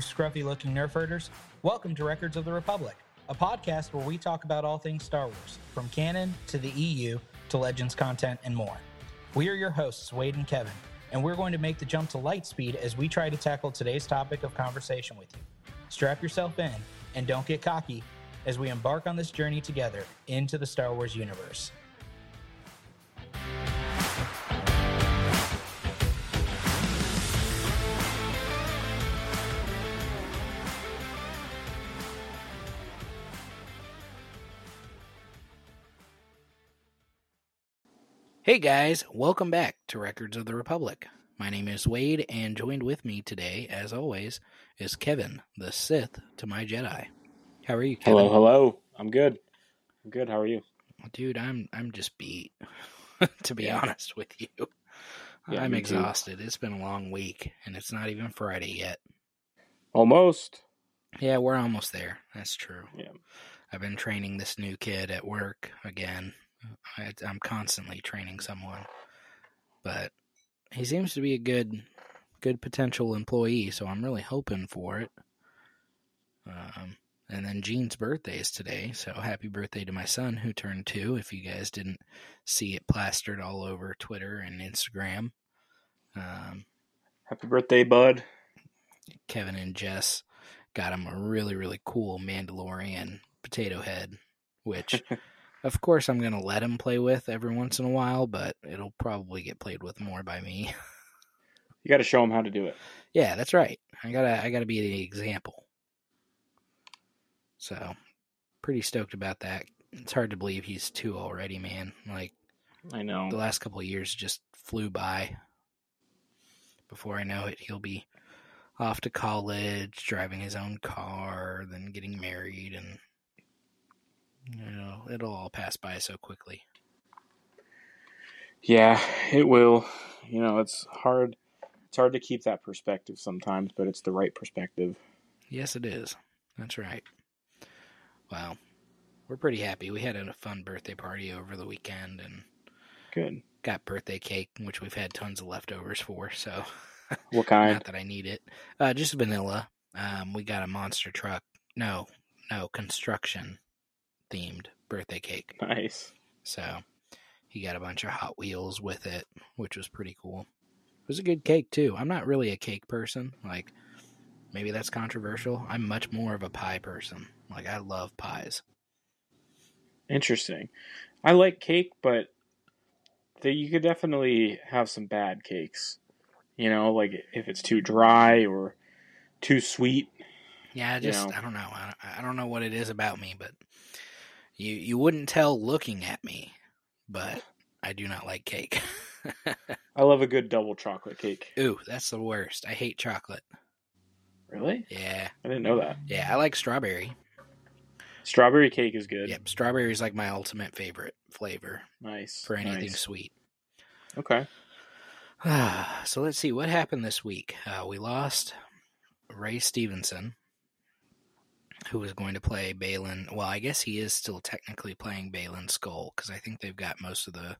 You scruffy looking nerf herders. Welcome to Records of the Republic, a podcast where we talk about all things Star Wars, from canon to the EU to Legends content and more. We are your hosts, Wade and Kevin, and we're going to make the jump to light speed as we try to tackle today's topic of conversation with you. Strap yourself in and don't get cocky as we embark on this journey together into the Star Wars universe. Hey guys, welcome back to Records of the Republic. My name is Wade, and joined with me today, as always, is Kevin, the Sith to my Jedi. How are you, Kevin? Hello, hello. I'm good. I'm good. How are you? Dude, I'm I'm just beat. to be Yeah. honest with you, Yeah, I'm me too. exhausted. It's been a long week, and it's not even Friday yet. Almost. Yeah, we're almost there. That's true. Yeah. I've been training this new kid at work again. I, I'm constantly training someone, but he seems to be a good, good potential employee. So I'm really hoping for it. Um, and then Gene's birthday is today, so happy birthday to my son who turned two. If you guys didn't see it plastered all over Twitter and Instagram, um, Happy birthday, bud. Kevin and Jess got him a really, really cool Mandalorian potato head, which, of course, I'm going to let him play with every once in a while, but it'll probably get played with more by me. You got to show him how to do it. yeah, that's right. I gotta, I gotta be the example. So, pretty stoked about that. It's hard to believe he's two already, man. Like I know. the last couple of years just flew by. Before I know it, he'll be off to college, driving his own car, then getting married, and you know it'll all pass by so quickly. Yeah, it will. You know, it's hard. It's hard to keep that perspective sometimes, but it's the right perspective. Yes, it is. That's right. Wow, we're pretty happy. We had a fun birthday party over the weekend and Good. got birthday cake, which we've had tons of leftovers for. So What kind? Not that I need it. Uh, just vanilla. Um, we got a monster truck. No, no, construction themed birthday cake. Nice. So he got a bunch of Hot Wheels with it, which was pretty cool. It was a good cake too. I'm not really a cake person. Like maybe that's controversial. I'm much more of a pie person. Like I love pies. Interesting. I like cake, but the, you could definitely have some bad cakes. You know, like if it's too dry or too sweet. Yeah, I You just know. I don't know. I, I don't know what it is about me, but you you wouldn't tell looking at me, but I do not like cake. I love a good double chocolate cake. Ooh, that's the worst. I hate chocolate. Really? Yeah, I didn't know that. yeah. I like strawberry. Strawberry cake is good. Yep, strawberry is like my ultimate favorite flavor Nice. for anything nice. sweet. Okay. so let's see what happened this week. Uh, we lost Ray Stevenson, who was going to play Baylan. Well, I guess he is still technically playing Baylan Skoll because I think they've got most of the,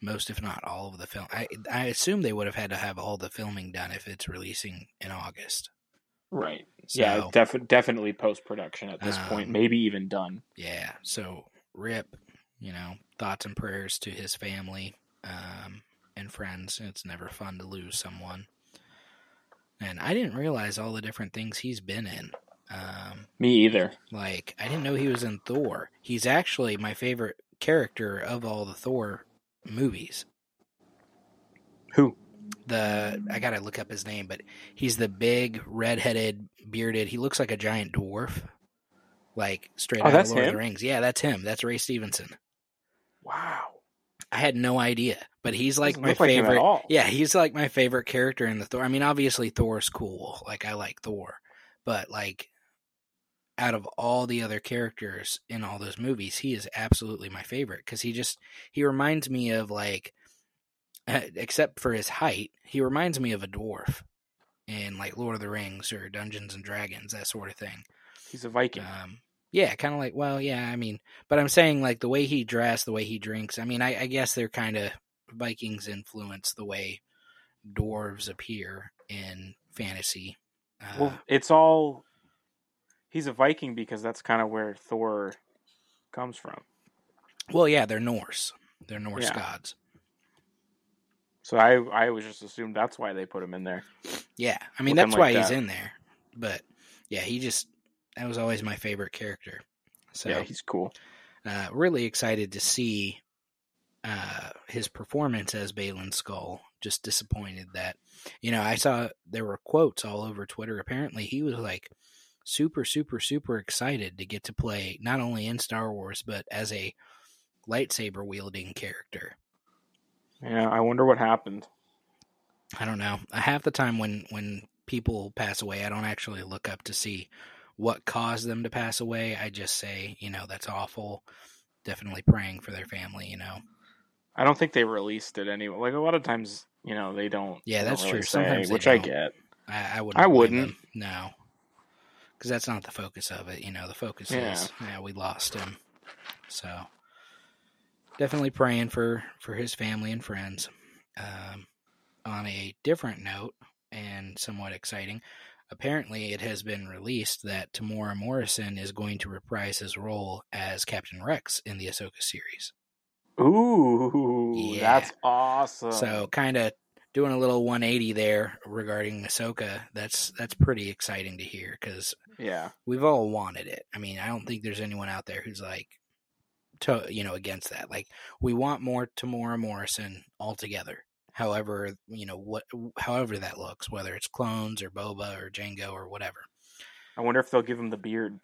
most if not all of the film. I I assume they would have had to have all the filming done if it's releasing in August. Right. So, yeah, def- definitely post production at this point, Um, maybe even done. yeah. So Rip, you know, thoughts and prayers to his family um, and friends. It's never fun to lose someone. And I didn't realize all the different things he's been in. Um, Me either. like I didn't know he was in Thor. He's actually my favorite character of all the Thor movies. Who? The I gotta look up his name, but he's the big red-headed, bearded. He looks like a giant dwarf, like straight Oh, out of Lord of the Rings. Yeah, that's him. That's Ray Stevenson. Wow. I had no idea, but he's like my like him favorite. all. yeah, he's like my favorite character in the Thor. I mean, obviously Thor's cool. Like I like Thor, but like out of all the other characters in all those movies, he is absolutely my favorite because he just he reminds me of like, except for his height, he reminds me of a dwarf in like Lord of the Rings or Dungeons and Dragons, that sort of thing. He's a Viking. Um, yeah, kind of like, well, yeah, I mean, but I'm saying like the way he dressed, the way he drinks. I mean, I, I guess they're kind of Vikings influence the way dwarves appear in fantasy Uh, Well, it's all. He's a Viking because that's kind of where Thor comes from. well, yeah, they're Norse. They're Norse Yeah. gods. So I I was just assumed that's why they put him in there. Yeah, I mean Looking that's why like he's that. in there. But yeah, he just that was always my favorite character. So yeah, he's cool. uh, really excited to see uh, his performance as Baylan Skoll. Just disappointed that you know I saw there were quotes all over Twitter. Apparently, he was like super, super, super excited to get to play not only in Star Wars but as a lightsaber wielding character. Yeah, I wonder what happened. I don't know. Half the time when when people pass away, I don't actually look up to see what caused them to pass away. I just say, you know, that's awful. Definitely praying for their family. You know. I don't think they released it anyway. Like a lot of times, you know, they don't. Yeah, that's don't really true. Sometimes say, they which I get. I, I wouldn't. I wouldn't. them. No, because that's not the focus of it. You know, the focus Yeah. is yeah, we lost him. So definitely praying for for his family and friends. Um, on a different note and somewhat exciting, apparently it has been released that Temuera Morrison is going to reprise his role as Captain Rex in the Ahsoka series. Ooh, Yeah. that's awesome. So kind of doing a little 180 there regarding Ahsoka. That's that's pretty exciting to hear because yeah, we've all wanted it. I mean, I don't think there's anyone out there who's like, to you know, against that. Like, we want more Temuera Morrison altogether. However, you know what, however that looks, whether it's clones or Boba or Jango or whatever. I wonder if they'll give him the beard.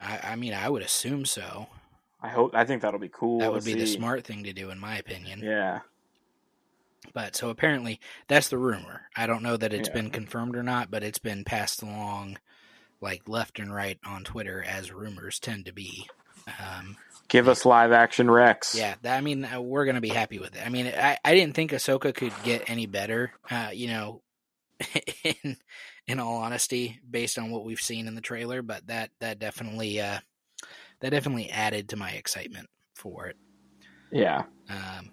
I, I mean, I would assume so. I hope. I think that'll be cool. That would be the smart thing to do, in my opinion. Yeah, But so apparently that's the rumor. I don't know that it's Yeah. been confirmed or not, but it's been passed along like left and right on Twitter as rumors tend to be. Um, give us live action Rex. yeah, that, I mean, uh, we're gonna be happy with it. I mean, I, I didn't think Ahsoka could get any better. Uh, you know, in in all honesty, based on what we've seen in the trailer, but that that definitely uh, that definitely added to my excitement for it. yeah, Um,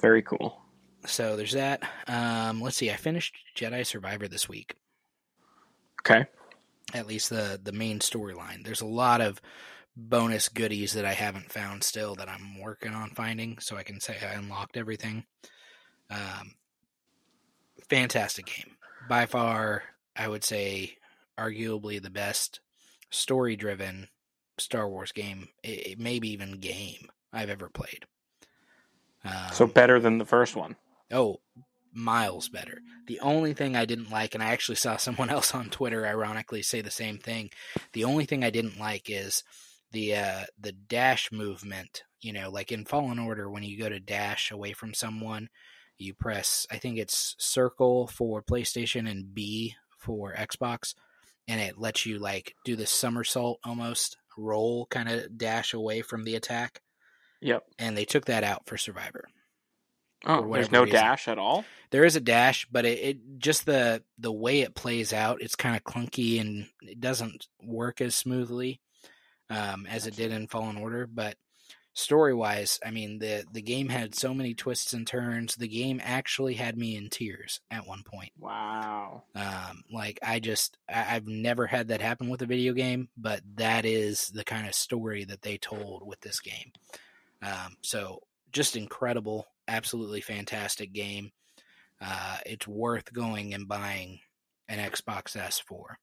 very cool. So there's that. Um, let's see. I finished Jedi Survivor this week. Okay, At least the the main storyline. There's a lot of bonus goodies that I haven't found still that I'm working on finding, so I can say I unlocked everything. Um, fantastic game. By far, I would say, arguably the best story driven Star Wars game, i- i- maybe even game I've ever played. Um, so better than the first one. Oh, miles better. The only thing I didn't like, and I actually saw someone else on Twitter ironically say the same thing. The only thing I didn't like is the uh, the dash movement. You know, like in Fallen Order, when you go to dash away from someone, you press I think it's circle for PlayStation and B for Xbox, and it lets you like do the somersault almost roll kind of dash away from the attack. Yep. And they took that out for Survivor. Oh, there's no reason. dash at all. there is a dash, but it, it just the the way it plays out, it's kind of clunky and it doesn't work as smoothly um, as it did in Fallen Order. But story wise, I mean the the game had so many twists and turns. The game actually had me in tears at one point. Wow. Um, like I just I, I've never had that happen with a video game, but that is the kind of story that they told with this game. Um, so just incredible, absolutely fantastic game. Uh, it's worth going and buying an Xbox S for.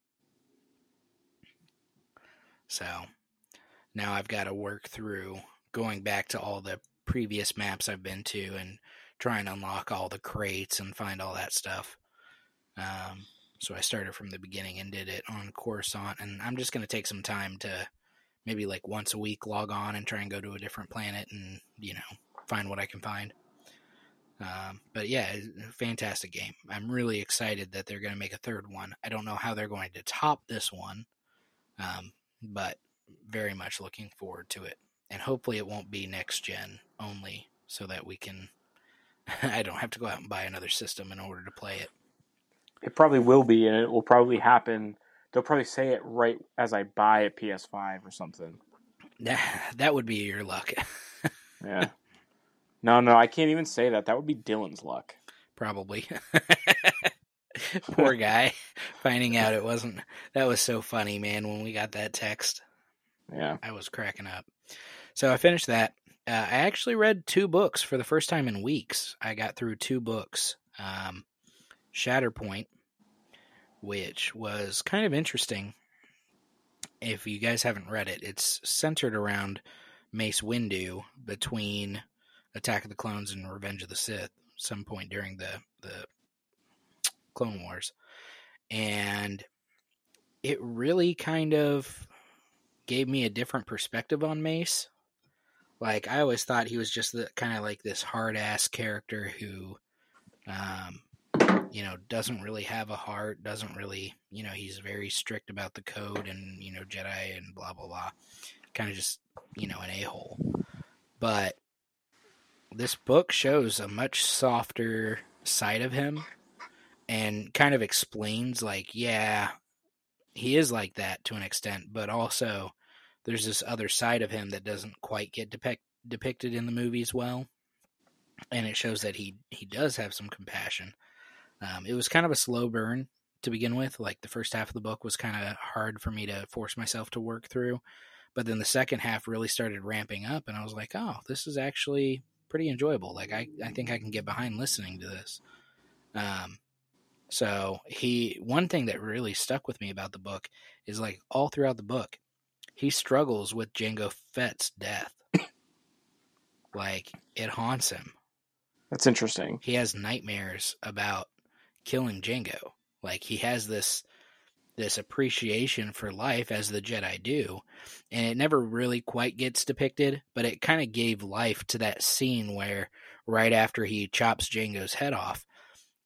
So now I've got to work through going back to all the previous maps I've been to and try and unlock all the crates and find all that stuff. Um, so I started from the beginning and did it on Coruscant, and I'm just going to take some time to maybe like once a week log on and try and go to a different planet and you know find what I can find. Um, but yeah, fantastic game. I'm really excited that they're going to make a third one. I don't know how they're going to top this one, um, but very much looking forward to it. And hopefully, it won't be next gen only, so that we can. I don't have to go out and buy another system in order to play it. It probably will be, and it will probably happen. They'll probably say it right as I buy a PS5 or something. That would be your luck, Yeah. No, no, I can't even say that. That would be Dylan's luck. probably. Poor guy, finding out it wasn't. That was so funny, man. When we got that text, Yeah. I was cracking up. So I finished that. Uh, I actually read two books for the first time in weeks. I got through two books. Um, Shatterpoint, which was kind of interesting. If you guys haven't read it, it's centered around Mace Windu between Attack of the Clones and Revenge of the Sith, some point during the the Clone Wars, and it really kind of gave me a different perspective on Mace. Like I always thought he was just the kind of like this hard ass character who, um, you know, doesn't really have a heart, doesn't really, you know, he's very strict about the code and you know Jedi and blah blah blah, kind of just you know an a hole. But this book shows a much softer side of him, and kind of explains like, yeah, he is like that to an extent, but also there's this other side of him that doesn't quite get depict, depicted in the movies well, and it shows that he he does have some compassion. Um, it was kind of a slow burn to begin with. Like the first half of the book was kind of hard for me to force myself to work through, but then the second half really started ramping up, and I was like, oh, this is actually pretty enjoyable. Like I I think I can get behind listening to this. Um, so he one thing that really stuck with me about the book is like all throughout the book, he struggles with Jango Fett's death. like it haunts him. That's interesting. He has nightmares about killing Jango. Like he has this this appreciation for life as the Jedi do, and it never really quite gets depicted, but it kind of gave life to that scene where right after he chops Jango's head off,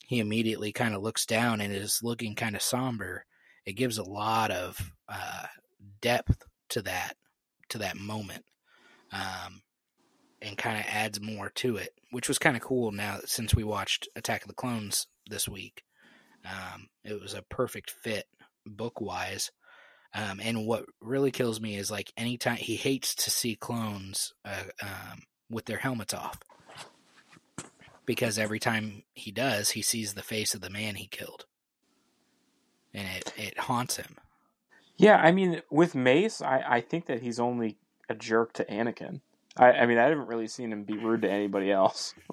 he immediately kind of looks down and is looking kind of somber. It gives a lot of uh, depth to that to that moment, um, and kind of adds more to it, which was kind of cool. Now since we watched Attack of the Clones this week, um, it was a perfect fit book wise. Um, and what really kills me is like anytime he hates to see clones uh, um, with their helmets off because every time he does, he sees the face of the man he killed, and it it haunts him. Yeah, I mean, with Mace, I, I think that he's only a jerk to Anakin. I, I mean, I haven't really seen him be rude to anybody else.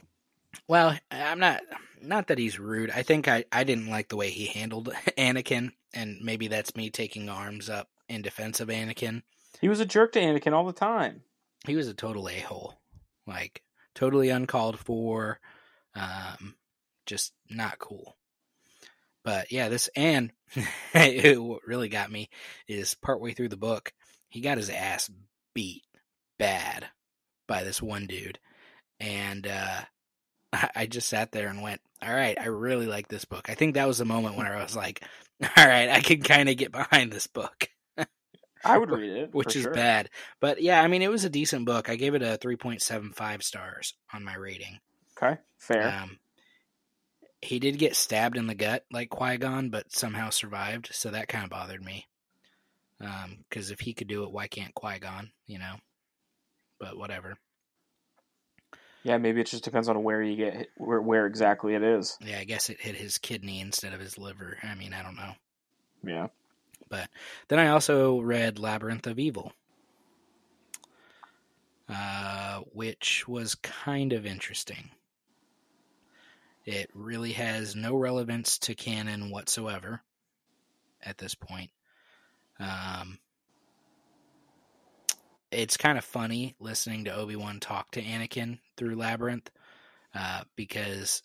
Well, I'm not not that he's rude. I think I, I didn't like the way he handled Anakin, and maybe that's me taking arms up in defense of Anakin. He was a jerk to Anakin all the time. He was a total a hole, like totally uncalled for, um, just not cool. But yeah, this and what really got me is partway through the book, he got his ass beat bad by this one dude, and uh, I just sat there and went, "All right, I really like this book." I think that was the moment when I was like, "All right, I can kind of get behind this book." I would read it, which is sure. bad. But yeah, I mean, it was a decent book. I gave it a 3.75 stars on my rating. Okay, fair. Um, he did get stabbed in the gut like Qui Gon, but somehow survived. So that kind of bothered me. Because if he could do it, why can't Qui Gon? You know. But whatever. Yeah, maybe it just depends on where you get hit, where where exactly it is. Yeah, I guess it hit his kidney instead of his liver. I mean, I don't know. Yeah. But then I also read Labyrinth of Evil, uh, which was kind of interesting. It really has no relevance to canon whatsoever at this point. Um, it's kind of funny listening to Obi Wan talk to Anakin through Labyrinth uh, because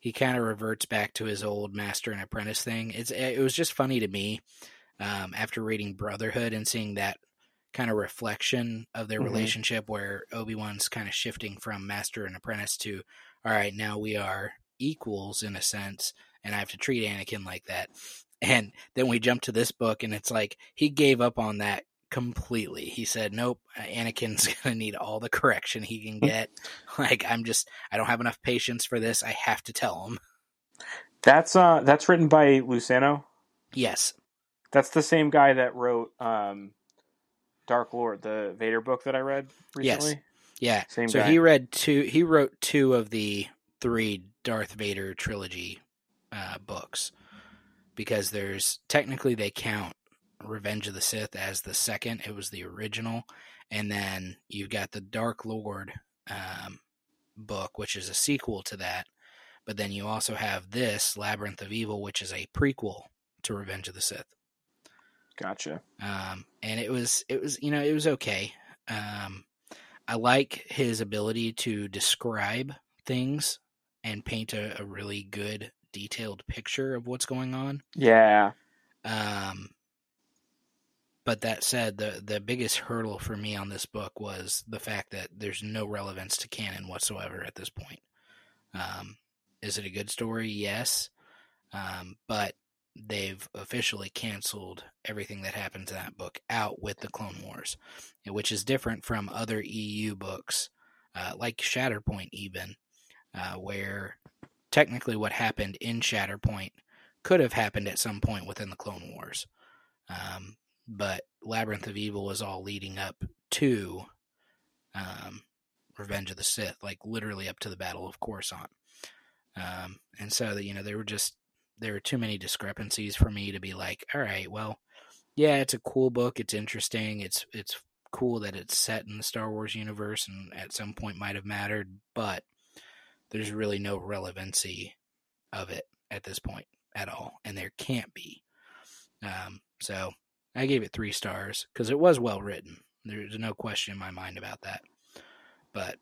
he kind of reverts back to his old master and apprentice thing. It's it was just funny to me um, after reading Brotherhood and seeing that kind of reflection of their Mhm. relationship, where Obi Wan's kind of shifting from master and apprentice to, all right, now we are equals in a sense, and I have to treat Anakin like that. And then we jump to this book, and it's like he gave up on that completely. He said, "Nope, Anakin's gonna need all the correction he can get. like I'm just, I don't have enough patience for this. I have to tell him." That's uh that's written by Luceno. Yes, That's the same guy that wrote um Dark Lord, the Vader book that I read Yes. recently. Yeah. Same so guy. he read two. He wrote two of the three Darth Vader trilogy uh, books. because there's technically they count Revenge of the Sith as the second. It was the original, and then you've got the Dark Lord um, book, which is a sequel to that. But then you also have this Labyrinth of Evil, which is a prequel to Revenge of the Sith. Gotcha. Um, and it was it was you know it was okay. Um, I like his ability to describe things and paint a, a really good detailed picture of what's going on. Yeah. Um, but that said, the the biggest hurdle for me on this book was the fact that there's no relevance to canon whatsoever at this point. Um, is it a good story? Yes, um, but they've officially canceled everything that happens in that book out with the Clone Wars, which is different from other EU books uh, like Shatterpoint, even uh, where technically what happened in Shatterpoint could have happened at some point within the Clone Wars. Um, but Labyrinth of Evil was all leading up to um, Revenge of the Sith, like literally up to the Battle of Coruscant. Um, and so you know there were just there were too many discrepancies for me to be like, all right, well, yeah, it's a cool book, it's interesting, it's it's cool that it's set in the Star Wars universe and at some point might have mattered, but there's really no relevancy of it at this point at all, and there can't be. Um, so I gave it three stars because it was well written. There's no question in my mind about that. But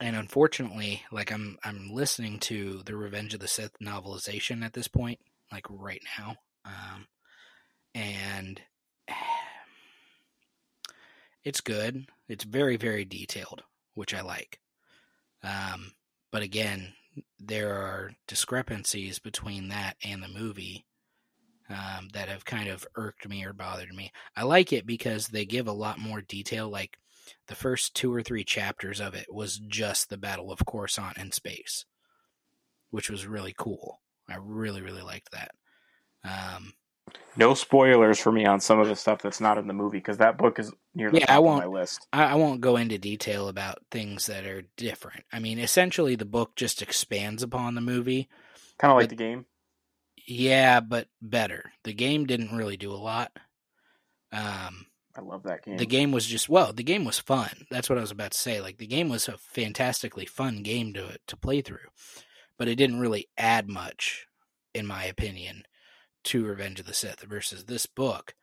and unfortunately, like I'm I'm listening to the Revenge of the Sith novelization at this point, like right now, um, and it's good. It's very very detailed, which I like. Um, but again, there are discrepancies between that and the movie um, that have kind of irked me or bothered me. I like it because they give a lot more detail. Like the first two or three chapters of it was just the Battle of Coruscant in space, which was really cool. I really, really liked that. Um, no spoilers for me on some of the stuff that's not in the movie because that book is near the Yeah, top I of won't- my list. I, I won't go into detail about things that are different. I mean, essentially, the book just expands upon the movie. Kind of like the game. Yeah, but better. The game didn't really do a lot. Um, I love that game. the game was just well the game was fun that's what i was about to say like the game was a fantastically fun game to to play through but it didn't really add much in my opinion to revenge of the sith versus this book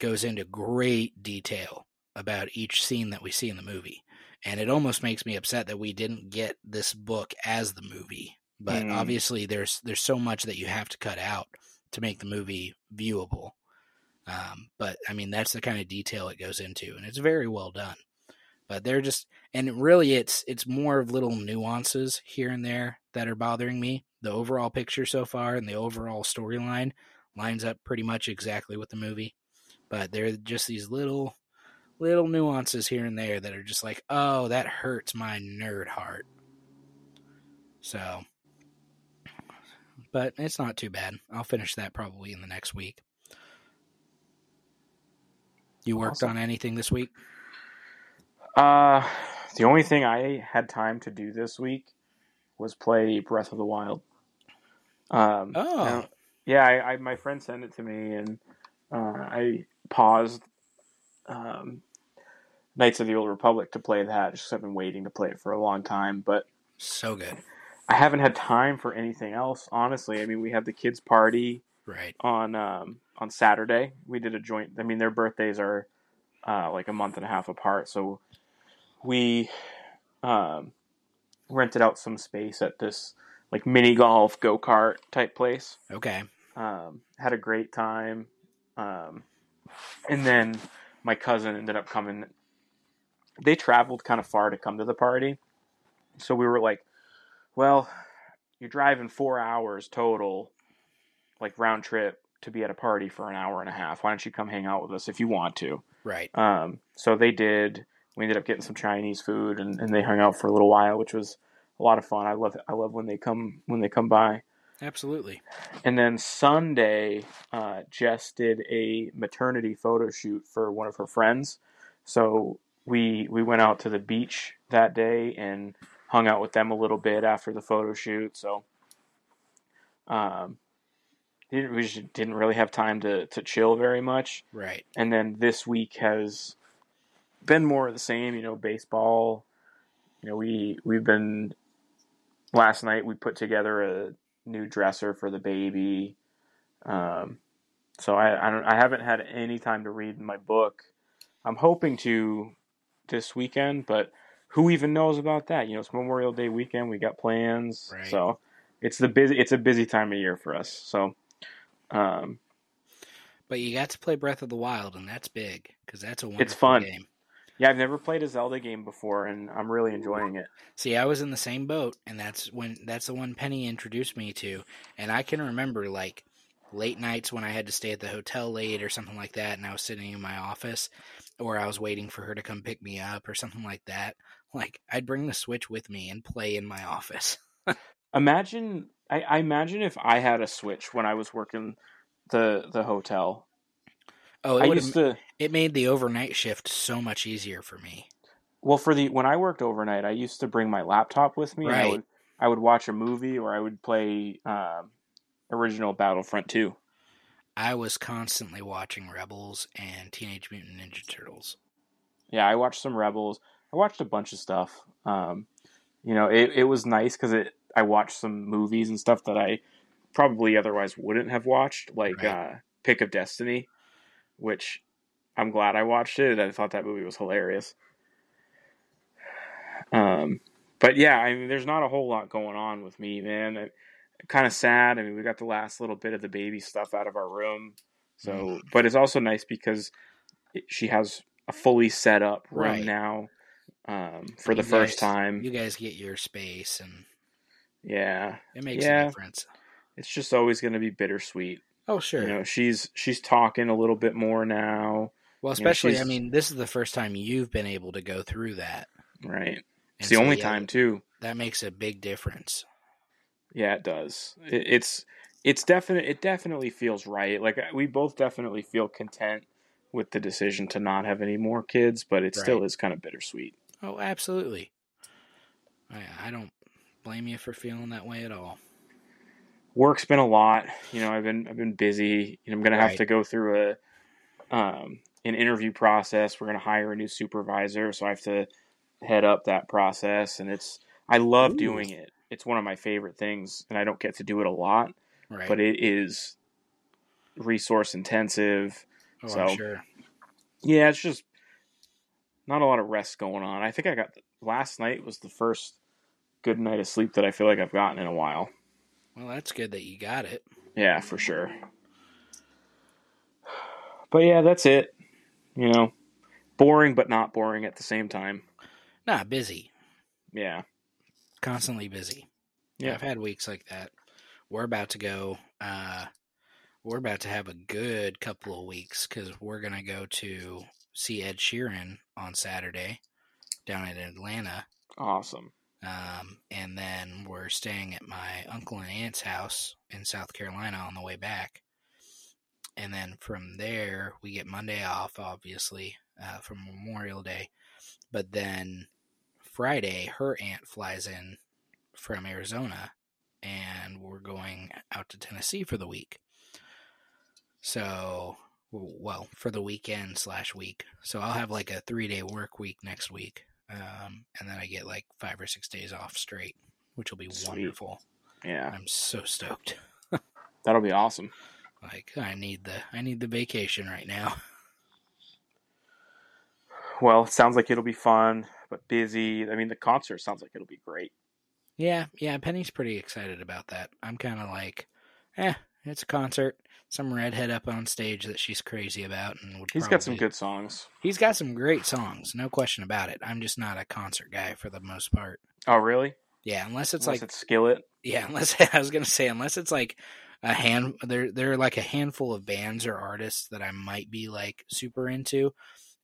goes into great detail about each scene that we see in the movie and it almost makes me upset that we didn't get this book as the movie but Mm. obviously there's there's so much that you have to cut out to make the movie viewable um, but I mean, that's the kind of detail it goes into, and it's very well done. But they're just, and really, it's it's more of little nuances here and there that are bothering me. The overall picture so far and the overall storyline lines up pretty much exactly with the movie, but there are just these little little nuances here and there that are just like, oh, that hurts my nerd heart. So, but it's not too bad. I'll finish that probably in the next week. You worked Awesome. on anything this week? Uh, the only thing I had time to do this week was play Breath of the Wild. Um, Oh. yeah, I, I my friend sent it to me, and uh, I paused um, Knights of the Old Republic to play that. Just I've been waiting to play it for a long time, but So good. I haven't had time for anything else. Honestly, I mean, we have the kids' party Right. on um, on Saturday. We did a joint. I mean, their birthdays are uh, like a month and a half apart, so we um, rented out some space at this like mini golf go kart type place. Okay. Um, had a great time, um, and then my cousin ended up coming. They traveled kind of far to come to the party, so we were like, "Well, you're driving four hours total, like round trip, to be at a party for an hour and a half. Why don't you come hang out with us if you want to?" Right. Um, so they did. We ended up getting some Chinese food, and, and they hung out for a little while, which was a lot of fun. I love I love when they come when they come by. Absolutely. And then Sunday, uh, Jess did a maternity photo shoot for one of her friends. So we we went out to the beach that day and hung out with them a little bit after the photo shoot. So, um, didn't we just didn't really have time to to chill very much. Right. And then this week has been more of the same. You know, baseball. You know, we we've been last night we put together a new dresser for the baby. Um, so I I, don't, I haven't had any time to read my book. I'm hoping to this weekend, but who even knows about that? You know, it's Memorial Day weekend. We got plans, Right. so it's the busy. It's a busy time of year for us. So, um, But you got to play Breath of the Wild, and that's big because that's a wonderful fun. game. yeah, I've never played a Zelda game before, and I'm really enjoying it. See, I was in the same boat, and that's when that's the one Penny introduced me to, and I can remember like late nights when I had to stay at the hotel late or something like that, and I was sitting in my office, or I was waiting for her to come pick me up or something like that. Like I'd bring the Switch with me and play in my office. Imagine, I, I imagine if I had a Switch when I was working the the hotel. Oh, it, to. it made the overnight shift so much easier for me. Well, for the when I worked overnight, I used to bring my laptop with me. and I Right. would I would watch a movie or I would play um, original Battlefront Two. I was constantly watching Rebels and Teenage Mutant Ninja Turtles. Yeah, I watched some Rebels. I watched a bunch of stuff. Um, you know, it, it was nice because it I watched some movies and stuff that I probably otherwise wouldn't have watched, like Right. uh, Pick of Destiny, which I'm glad I watched it. I thought that movie was hilarious. Um, but yeah, I mean, there's not a whole lot going on with me, man. I, kind of sad. I mean, we got the last little bit of the baby stuff out of our room, so Mm. but it's also nice because it, she has a fully set up room Right. now um, for the You first time. You guys get your space, and yeah, it makes Yeah. a difference. it's just always going to be bittersweet. Oh, sure. You know, she's she's talking a little bit more now, well, you know, especially, I mean, this is the first time you've been able to go through that. right? It's And the so, only yeah, time too. That makes a big difference. Yeah, it does. It, it's it's definite. It definitely feels right. Like we both definitely feel content with the decision to not have any more kids, but it still is kind of bittersweet. Oh, absolutely. I, I don't blame you for feeling that way at all. Work's been a lot. You know, I've been I've been busy. You know, I'm gonna have Right. to go through a um, an interview process. We're gonna hire a new supervisor, so I have to head up that process, and it's I love Ooh. doing it. It's one of my favorite things, and I don't get to do it a lot, Right. but it is resource intensive. oh, so- I'm sure. Yeah, it's just not a lot of rest going on. I think I got last night was the first good night of sleep that I feel like I've gotten in a while. Well, that's good that you got it. Yeah, for sure. But yeah, that's it. You know, boring but not boring at the same time. Nah, busy. Yeah. Constantly busy. Yeah. I've had weeks like that. We're about to go. Uh, we're about to have a good couple of weeks because we're gonna go to see Ed Sheeran on Saturday down in Atlanta. Awesome. Um, and then we're staying at my uncle and aunt's house in South Carolina on the way back. And then from there, we get Monday off, obviously, uh, from Memorial Day. But then Friday, her aunt flies in from Arizona, and we're going out to Tennessee for the week. So, well, for the weekend slash week. So I'll have like a three day work week next week um, and then I get like five or six days off straight, which will be Sweet. wonderful. Yeah. I'm so stoked. That'll be awesome. Like I need the I need the vacation right now. Well, it sounds like it'll be fun, but busy. I mean, the concert sounds like it'll be great. Yeah, yeah. Penny's pretty excited about that. I'm kind of like, eh, it's a concert. Some redhead up on stage that she's crazy about, and would He's got some good songs. He's got some great songs, no question about it. I'm just not a concert guy for the most part. Oh, really? Yeah, unless it's Unless like it's Skillet. Yeah, unless I was gonna say unless it's like a hand there there are like a handful of bands or artists that I might be like super into.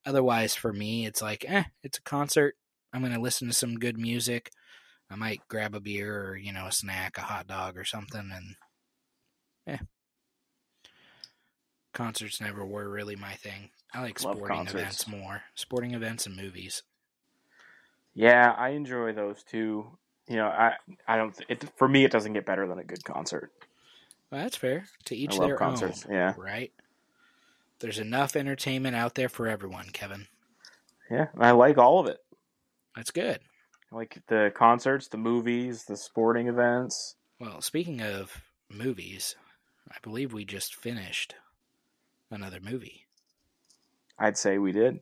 Otherwise for me it's like, eh, it's a concert. I'm gonna listen to some good music. I might grab a beer or, you know, a snack, a hot dog or something and eh. Concerts never were really my thing. I like Love sporting concerts. events more. Sporting events and movies. Yeah, I enjoy those too. You know, I I don't. It for me, it doesn't get better than a good concert. Well, that's fair. To each I love their concerts. own, Yeah, right? There's enough entertainment out there for everyone, Kevin. yeah. I like all of it. That's good. I like the concerts, the movies, the sporting events. Well, speaking of movies, I believe we just finished another movie. I'd say we did.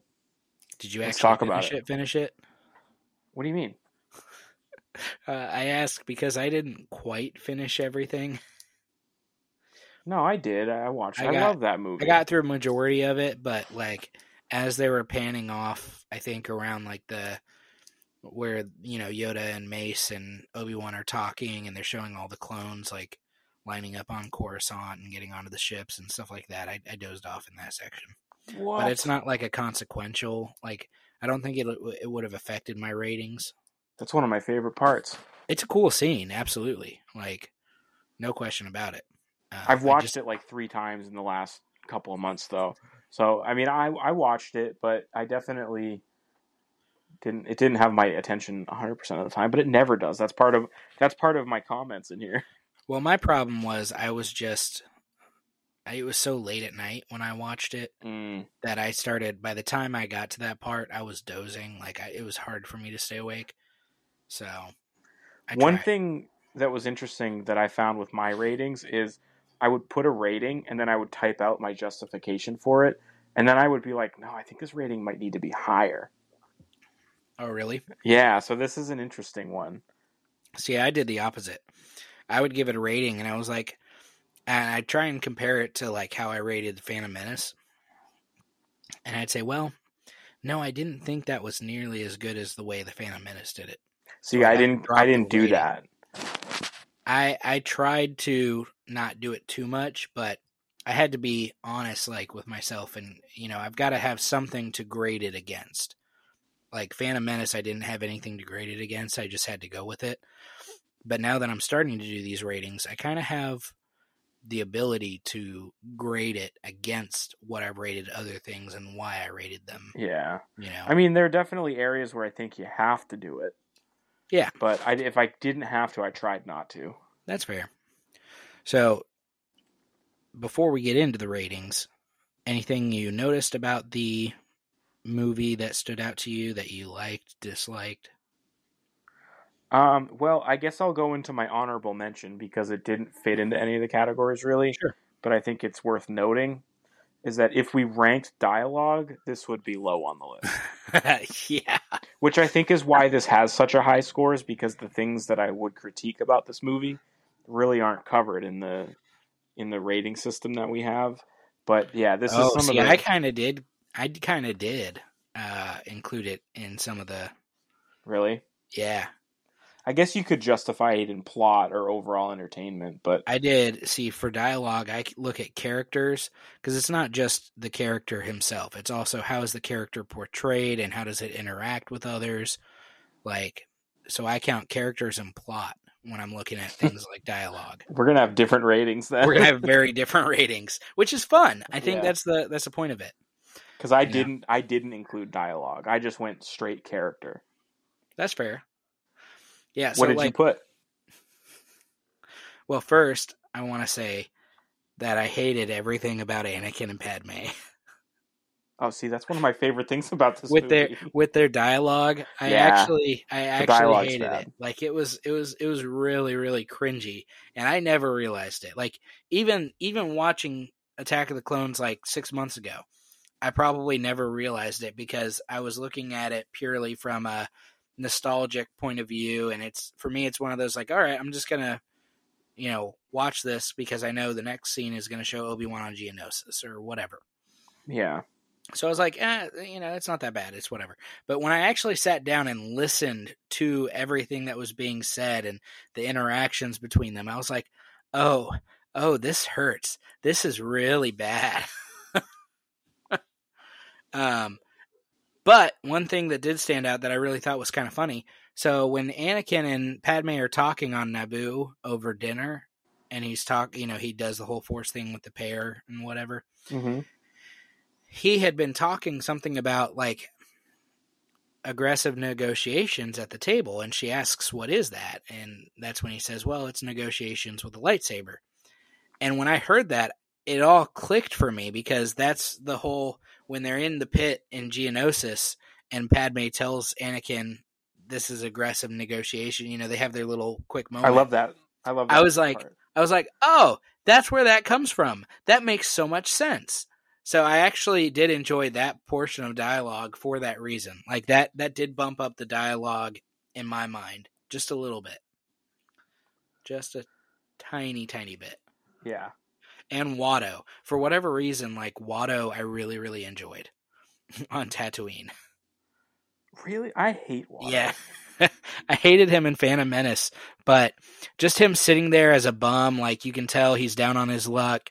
Did you Let's actually talk about finish it. it? Finish it? What do you mean? Uh, I ask because I didn't quite finish everything. No, I did. I watched. I I, got- love that movie. I got through a majority of it, but like as they were panning off, I think around like the where you know Yoda and Mace and Obi Wan are talking, and they're showing all the clones like lining up on Coruscant and getting onto the ships and stuff like that. I, I dozed off in that section, what? but it's not like a consequential. Like I don't think it it would have affected my ratings. That's one of my favorite parts. It's a cool scene, absolutely. Like no question about it. Uh, I've watched just- it like three times in the last couple of months, though. So I mean, I I watched it, but I definitely didn't. It didn't have my attention 100 percent of the time, but it never does. That's part of that's part of my comments in here. Well, my problem was I was just I, it was so late at night when I watched it Mm, that I started by the time I got to that part I was dozing like I, it was hard for me to stay awake. So I One tried. thing that was interesting that I found with my ratings is I would put a rating and then I would type out my justification for it, and then I would be like, no, I think this rating might need to be higher. Oh, really? Yeah, so this is an interesting one. See, I did the opposite. I would give it a rating and I was like and I'd try and compare it to like how I rated the Phantom Menace. And I'd say, well, no, I didn't think that was nearly as good as the way the Phantom Menace did it. See, So I I didn't I didn't do rating. that. I I tried to not do it too much, but I had to be honest like with myself and you know, I've got to have something to grade it against. Like Phantom Menace I didn't have anything to grade it against. I just had to go with it. But now that I'm starting to do these ratings, I kind of have the ability to grade it against what I've rated other things and why I rated them, Yeah. you know. I mean, there are definitely areas where I think you have to do it. Yeah. But I, if I didn't have to, I tried not to. That's fair. So, before we get into the ratings, anything you noticed about the movie that stood out to you that you liked, disliked? Um, well, I guess I'll go into my honorable mention because it didn't fit into any of the categories really. Sure. But I think it's worth noting is that if we ranked dialogue, this would be low on the list. yeah. Which I think is why this has such a high score is because the things that I would critique about this movie really aren't covered in the in the rating system that we have. But yeah, this oh, is some see, of the I kind of did. I kind of did uh, include it in some of the. really. Yeah, I guess you could justify it in plot or overall entertainment, but I did. See, for dialogue, I look at characters because it's not just the character himself. It's also how is the character portrayed and how does it interact with others. Like, so I count characters and plot when I'm looking at things like dialogue. we're gonna have different ratings then. We're gonna have very different ratings, which is fun. I think Yeah. that's the that's the point of it. Because I didn't, I didn't include dialogue. I just went straight character. That's fair. Yeah. So what did like, you put? well, first I want to say that I hated everything about Anakin and Padme. Oh, see, that's one of my favorite things about this with movie. their with their dialogue i Yeah. actually i actually hated bad. it like it was it was it was really really cringy and i never realized it like even even watching attack of the clones like six months ago i probably never realized it because i was looking at it purely from a nostalgic point of view and it's for me it's one of those like all right i'm just gonna you know watch this because i know the next scene is gonna show obi-wan on geonosis or whatever yeah, so I was like, eh, you know, it's not that bad. It's whatever. But when I actually sat down and listened to everything that was being said and the interactions between them, I was like, oh, oh, this hurts. This is really bad. um, but one thing that did stand out that I really thought was kind of funny. So when Anakin and Padme are talking on Naboo over dinner, and he's talk, you know, he does the whole force thing with the pair and whatever hmm he had been talking something about like aggressive negotiations at the table and she asks what is that and that's when he says well it's negotiations with a lightsaber And when I heard that, it all clicked for me because that's the whole when they're in the pit in Geonosis and Padme tells Anakin this is aggressive negotiation. You know, they have their little quick moment. I love that. I love. That I was like. I was like, oh, that's where that comes from. That makes so much sense. So I actually did enjoy that portion of dialogue for that reason. Like that that did bump up the dialogue in my mind just a little bit. Just a tiny tiny bit. yeah, And Watto, for whatever reason, like Watto I really really enjoyed on Tatooine. really, I hate Watto. Yeah. I hated him in Phantom Menace, but just him sitting there as a bum, like you can tell he's down on his luck.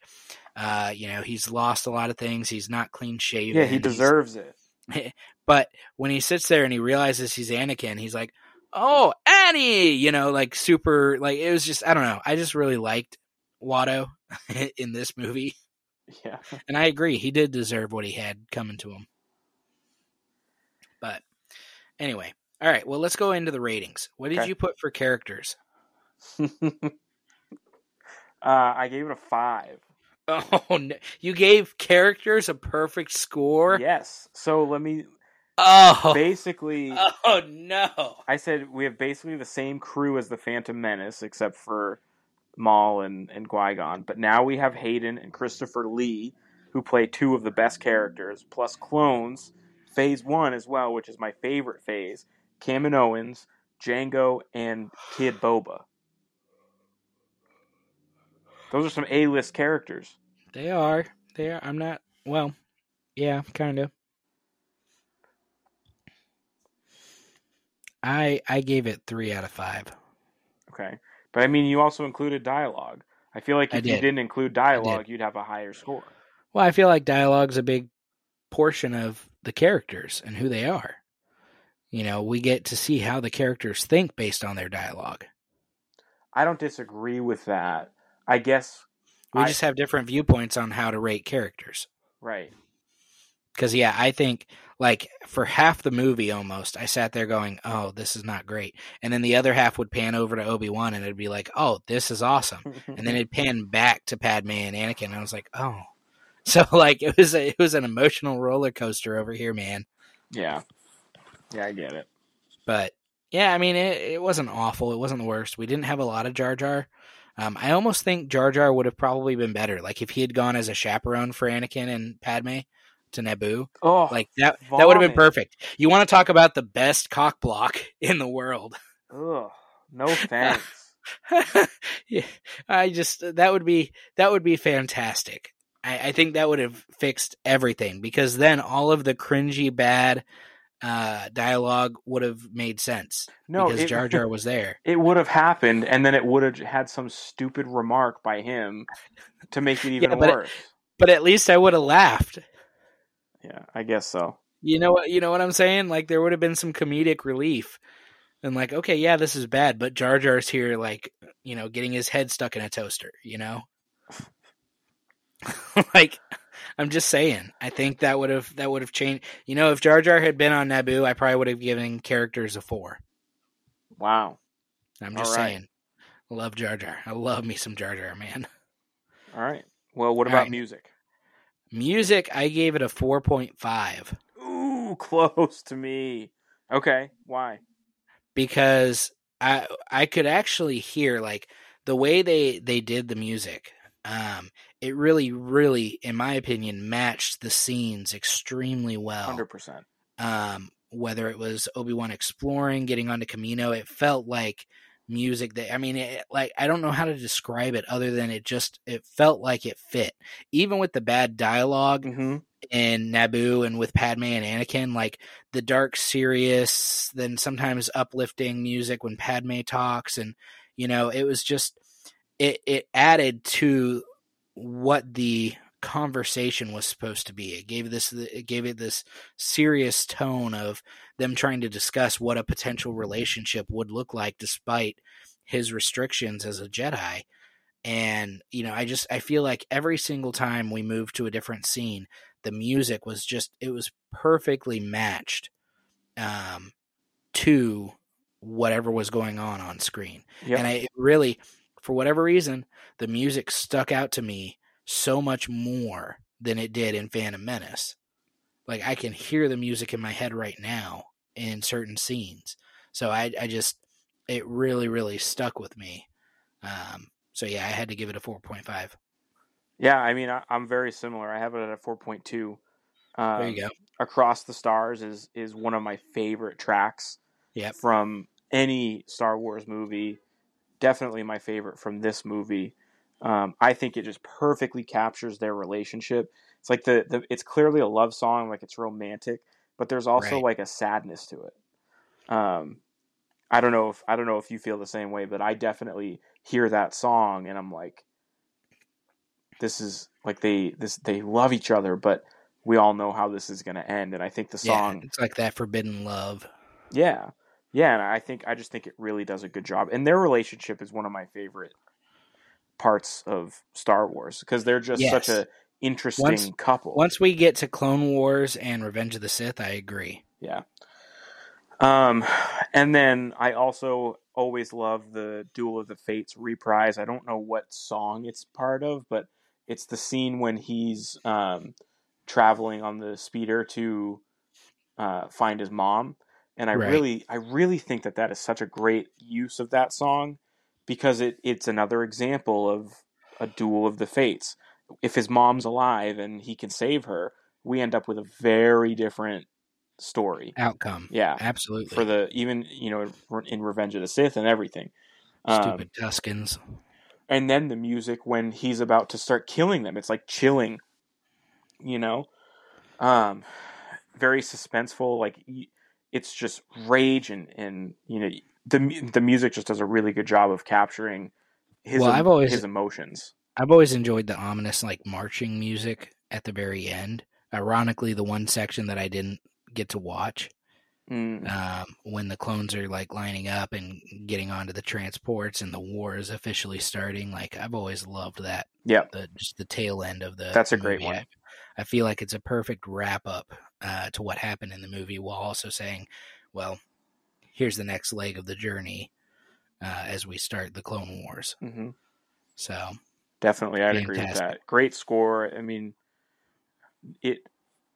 Uh, you know, he's lost a lot of things. He's not clean shaven. yeah, he deserves it. But when he sits there and he realizes he's Anakin, he's like, "Oh, Annie!" You know, like super. Like it was just I don't know. I just really liked Watto in this movie, Yeah, and I agree he did deserve what he had coming to him. But anyway, all right. Well, let's go into the ratings. What did Okay. you put for characters? uh, I gave it a five. Oh, no. you gave characters a perfect score. Yes. So let me Oh, basically. oh no. I said we have basically the same crew as the Phantom Menace, except for Maul and, and Qui Gon. But now we have Hayden and Christopher Lee, who play two of the best characters, plus clones. Phase one as well, which is my favorite phase. Cameron Owens, Jango, and Kid Boba. Those are some A list characters. They are. They are. I'm not. Well, yeah, kind of. I I gave it three out of five. Okay. But I mean, you also included dialogue. I feel like I if you did. didn't include dialogue, you'd have a higher score. Well, I feel like dialogue's a big portion of the characters and who they are. You know, we get to see how the characters think based on their dialogue. I don't disagree with that. I guess We I- just have different viewpoints on how to rate characters. right. Because yeah, I think like for half the movie almost, I sat there going, "Oh, this is not great," and then the other half would pan over to Obi Wan, and it'd be like, "Oh, this is awesome," and then it'd pan back to Padme and Anakin, and I was like, "Oh," so like it was a, it was an emotional roller coaster over here, man. yeah, yeah, I get it. But yeah, I mean, it, it wasn't awful. It wasn't the worst. We didn't have a lot of Jar Jar. Um, I almost think Jar Jar would have probably been better. Like if he had gone as a chaperone for Anakin and Padme to Naboo, Oh, like that that would have been perfect. You want to talk about the best cock block in the world? ugh, no thanks. yeah, I just that would be that would be fantastic. I, I think that would have fixed everything because then all of the cringy bad uh, dialogue would have made sense No, because it, Jar Jar was there. it would have happened, and then it would have had some stupid remark by him to make it even Yeah, but it- worse. But at least I would have laughed. Yeah, I guess so. You know what? You know what I'm saying? Like there would have been some comedic relief, and like, okay, yeah, this is bad, but Jar Jar's here, like, you know, getting his head stuck in a toaster. You know, like, I'm just saying. I think that would have that would have changed. You know, if Jar Jar had been on Naboo, I probably would have given characters a four. Wow. I'm just right. saying. I love Jar Jar. I love me some Jar Jar, man. All right. Well, what All about right. music? Music, I gave it a 4.5. Ooh, close to me. Okay, why? because I I could actually hear like the way they they did the music. Um, it really, really, in my opinion, matched the scenes extremely well. Hundred percent. Um, whether it was Obi Wan exploring, getting onto Kamino, it felt like music that I mean, it, like I don't know how to describe it other than it just it felt like it fit. Even with the bad dialogue, Mm-hmm. in Naboo and with Padme and Anakin, like the dark, serious, then sometimes uplifting music when Padme talks, and you know, it was just it it added to what the conversation was supposed to be. It gave this it gave it this serious tone of them trying to discuss what a potential relationship would look like despite his restrictions as a Jedi. And you know, I just I feel like every single time we moved to a different scene, the music was just it was perfectly matched um, to whatever was going on on screen Yep. and I really for whatever reason, the music stuck out to me so much more than it did in Phantom Menace. Like I can hear the music in my head right now in certain scenes. So I, I just, it really, really stuck with me. Um, so yeah, I had to give it a 4.5. Yeah, I mean, I, am very similar. I have it at a 4.2. Um, there you go. Across the Stars is is one of my favorite tracks. Yep. From any Star Wars movie, definitely my favorite from this movie. Um, I think it just perfectly captures their relationship. It's like the, the it's clearly a love song, like it's romantic, but there's also Right. like a sadness to it. Um, I don't know if I don't know if you feel the same way, but I definitely hear that song and I'm like, this is like they this they love each other, but we all know how this is going to end. And I think the Yeah, song, it's like that forbidden love. yeah, yeah, and I think I just think it really does a good job. And their relationship is one of my favorite parts of Star Wars because they're just such Yes. a interesting Once- couple. Once we get to Clone Wars and Revenge of the Sith, I agree. Yeah. Um, and then I also always love the Duel of the Fates reprise. I don't know what song it's part of, but it's the scene when he's um, traveling on the speeder to uh, find his mom. And I Right. really, I really think that that is such a great use of that song because it, it's another example of a duel of the fates. If his mom's alive and he can save her, we end up with a very different story. Outcome. Yeah, Absolutely. for the even you know in Revenge of the Sith and everything. Um, Stupid Tuskens. and then the music when he's about to start killing them, it's like chilling. You know, um, very suspenseful. Like it's just rage and and you know the the music just does a really good job of capturing his Well, I've always- his emotions. I've always enjoyed the ominous, like marching music at the very end. Ironically, the one section that I didn't get to watch Mm, um, when the clones are like lining up and getting onto the transports and the war is officially starting. Like I've always loved that. Yeah, The just the tail end of the. That's a the great one. I, I feel like it's a perfect wrap up uh, to what happened in the movie, while also saying, "Well, here's the next leg of the journey uh, as we start the Clone Wars." hmm So Definitely, I'd agree with that. Great score. I mean, it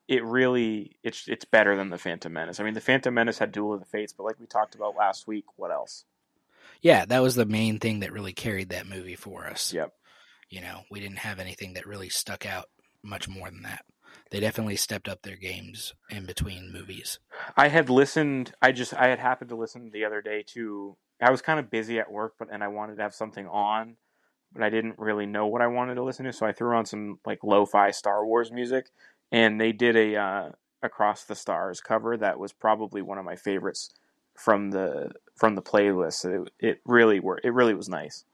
it really it's it's better than the Phantom Menace. I mean, the Phantom Menace had Duel of the Fates, but like we talked about last week, what else? yeah, that was the main thing that really carried that movie for us. Yep. You know, we didn't have anything that really stuck out much more than that. They definitely stepped up their games in between movies. I had listened. I just I had happened to listen the other day to. I was kind of busy at work, but and I wanted to have something on, but I didn't really know what I wanted to listen to, so I threw on some like lo-fi Star Wars music, and they did a uh, Across the Stars cover that was probably one of my favorites from the from the playlist. It, it really were it really was nice.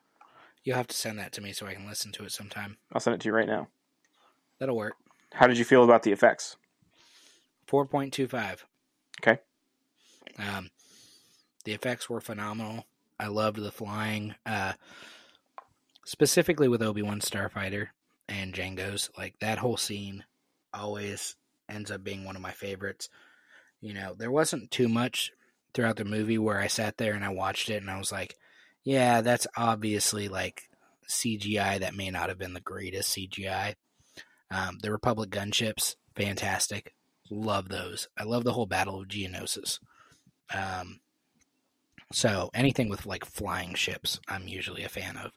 You'll have to send that to me so I can listen to it sometime. I'll send it to you right now. That'll work. How did you feel about the effects? 4.25. Okay. Um, the effects were phenomenal. I loved the flying, uh, specifically with Obi Wan Starfighter and Jango's. Like that whole scene always ends up being one of my favorites. You know, there wasn't too much throughout the movie where I sat there and I watched it and I was like, yeah, that's obviously like CGI that may not have been the greatest CGI. Um, the Republic gunships, fantastic. Love those. I love the whole Battle of Geonosis. Um, so anything with like flying ships, I'm usually a fan of.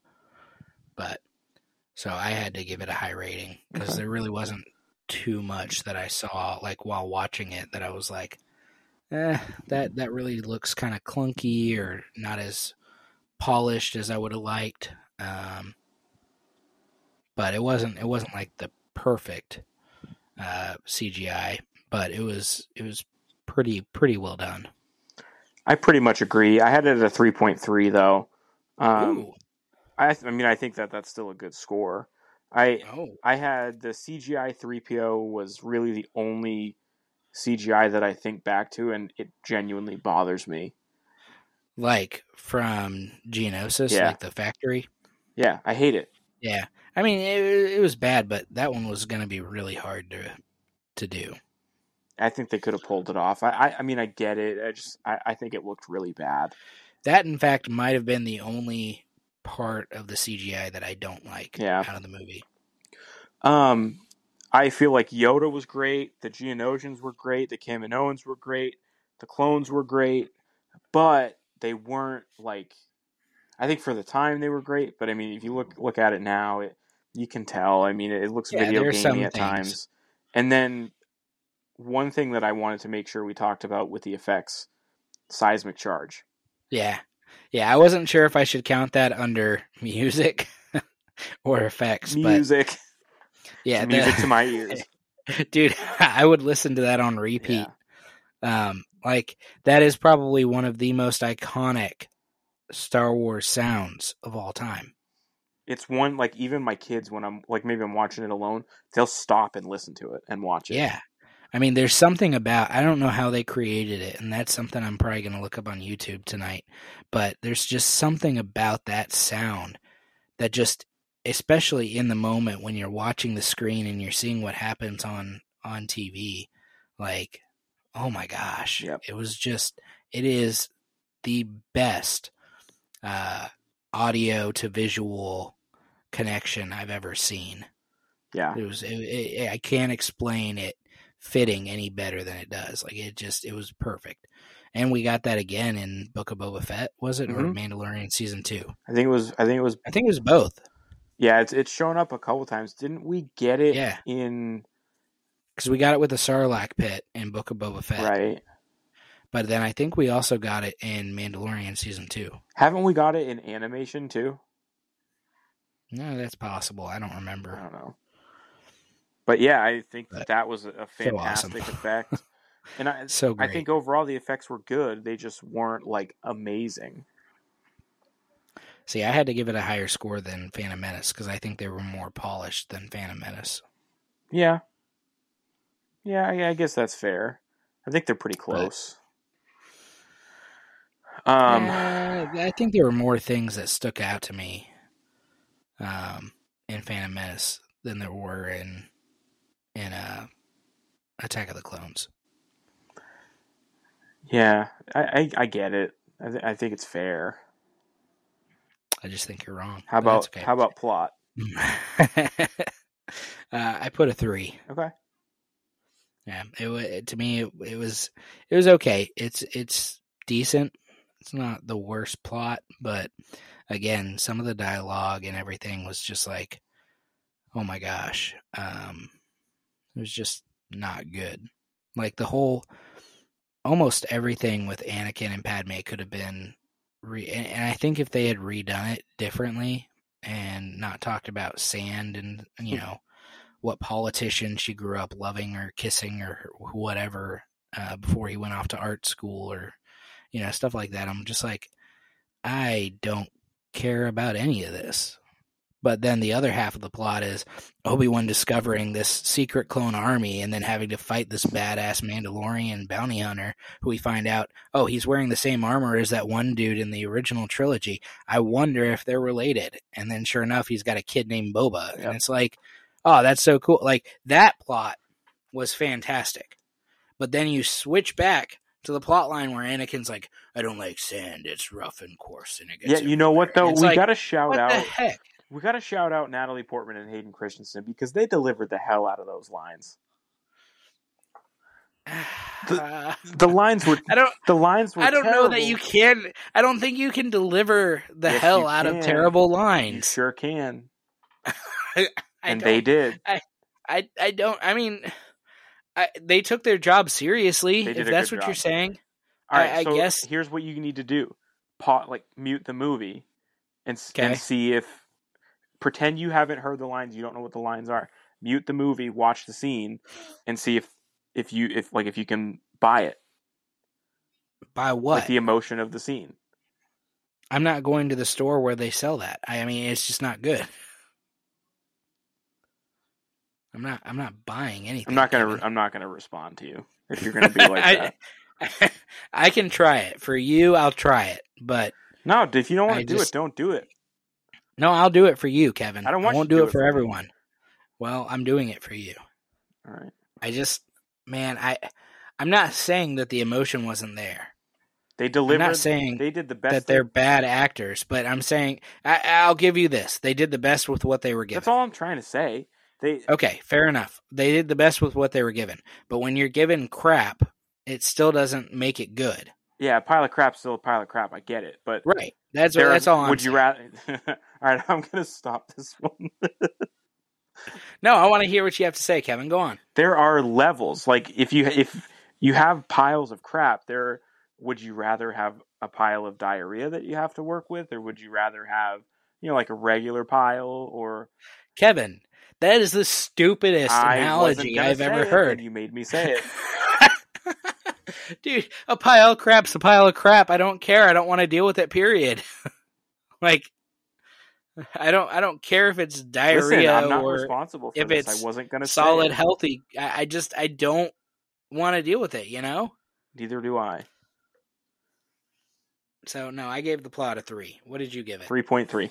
But so I had to give it a high rating because Okay. there really wasn't too much that I saw like while watching it that I was like, eh, that that really looks kind of clunky or not as polished as I would have liked. Um, but it wasn't it wasn't like the perfect uh, CGI, but it was it was pretty pretty well done. I pretty much agree. I had it at a three point three though. Um, I, th- I mean, I think that that's still a good score. I oh, I had the CGI 3PO was really the only CGI that I think back to, and it genuinely bothers me. like from Geonosis, Yeah. like the factory. Yeah, I hate it. Yeah, I mean it, it was bad, but that one was going to be really hard to to do. I think they could have pulled it off. I, I, I mean, I get it. I just, I, I think it looked really bad. That, in fact, might have been the only part of the CGI that I don't like Yeah. out of the movie. Um, I feel like Yoda was great. The Geonosians were great. The Kaminoans were great. The clones were great, but they weren't like. I think for the time they were great, but I mean, if you look look at it now, it, you can tell. I mean, it, looks Yeah, video gamey at things. times. And then one thing that I wanted to make sure we talked about with the effects, seismic charge. Yeah. Yeah, I wasn't sure if I should count that under music or effects, Music, but yeah, the- music to my ears. dude, I would listen to that on repeat. Um, like that is probably one of the most iconic Star Wars sounds of all time. It's one like even my kids when I'm like maybe I'm watching it alone, they'll stop and listen to it and watch it. Yeah. I mean, there's something about I don't know how they created it, and that's something I'm probably going to look up on YouTube tonight. But there's just something about that sound that just, especially in the moment when you're watching the screen and you're seeing what happens on on TV, like, oh my gosh, Yep. it was just, it is the best uh, audio to visual connection I've ever seen. Yeah. It was. It, it, I can't explain it fitting any better than it does. Like it just. It was perfect. And we got that again in Book of Boba Fett, was it, or Mhm. Mandalorian season two? I think it was I think it was I think it was both. yeah, it's it's shown up a couple times. Didn't we get it Yeah. in Because we got it with the Sarlacc pit in Book of Boba Fett, right? But then I think we also got it in Mandalorian season two. Haven't we got it in animation too? No, that's possible. I don't remember. I don't know. But yeah, I think But that, that was a so fantastic awesome. effect. And I So I think overall the effects were good. They just weren't like amazing. See, I had to give it a higher score than Phantom Menace because I think they were more polished than Phantom Menace. Yeah. Yeah, I, I guess that's fair. I think they're pretty close. Um, Uh, I think there were more things that stuck out to me um, in Phantom Menace than there were in in uh, Attack of the Clones. yeah, I, I, I get it. I, th- I think it's fair. I just think you're wrong. How about okay. how about plot? uh, I put a three. Okay. Yeah, it, wa- to me it, it was it was okay. It's it's decent. It's not the worst plot, but again, some of the dialogue and everything was just like, oh my gosh, um, it was just not good. Like the whole, almost everything with Anakin and Padme could have been, re- and, I think if they had redone it differently and not talked about sand and you know what politician she grew up loving or kissing or whatever uh, before he went off to art school or you know stuff like that. I'm just like, I don't care about any of this. But then the other half of the plot is Obi Wan discovering this secret clone army and then having to fight this badass Mandalorian bounty hunter who we find out, oh, he's wearing the same armor as that one dude in the original trilogy. I wonder if they're related. And then sure enough, he's got a kid named Boba. Yep. And it's like, oh, that's so cool. Like that plot was fantastic. But then you switch back to the plot line where Anakin's like, I don't like sand. It's rough and coarse and it gets Yeah, you know what though? We like, got to shout what out. the heck? We got to shout out Natalie Portman and Hayden Christensen because they delivered the hell out of those lines. Uh, The lines were I don't. the lines were. I don't know that you can. I don't think you can deliver the Yes, hell you out of can. terrible You lines. sure can, I and they did. I I don't. I mean, I, they took their job seriously. If that's what you're saying, All right, I- I so guess- here's what you need to do: pot like mute the movie, and Okay. and see if pretend you haven't heard the lines. You don't know what the lines are. Mute the movie, watch the scene, and see if if you if like if you can buy it, by what? like the emotion of the scene. I'm not going to the store where they sell that. I mean, it's just not good. I'm not. I'm not buying anything. I'm not gonna. I'm not gonna respond to you if you're gonna be like that. I, I can try it for you. I'll try it, but No, if you don't want to do just- it, don't do it. no, I'll do it for you, Kevin. I don't want you won't to do do it for for me. everyone. Well, I'm doing it for you. All right. I just, man, I, I'm not saying that the emotion wasn't there. They delivered. I'm not saying they did the best. that they- they're bad actors, but I'm saying I, I'll give you this: they did the best with what they were given. That's all I'm trying to say. They Okay, fair enough. They did the best with what they were given, but when you're given crap, it still doesn't make it good. yeah, a pile of crap's still a pile of crap. I get it, but Right. That's there- that's all. I'm Would you rather? all right, I'm gonna stop this one. No, I want to hear what you have to say, Kevin. Go on. there are levels. Like if you if you have piles of crap, there would you rather have a pile of diarrhea that you have to work with, or would you rather have you know like a regular pile or Kevin, that is the stupidest I analogy I've ever heard. you made me say it. Dude, a pile of crap's a pile of crap. I don't care. I don't want to deal with it, period. like I don't I don't care if it's Listen, diarrhea I'm not or responsible for if this. it's I wasn't gonna say solid it. healthy. I, I just I don't want to deal with it, you know? Neither do I. So no, I gave the plot a three. What did you give it? Three point three.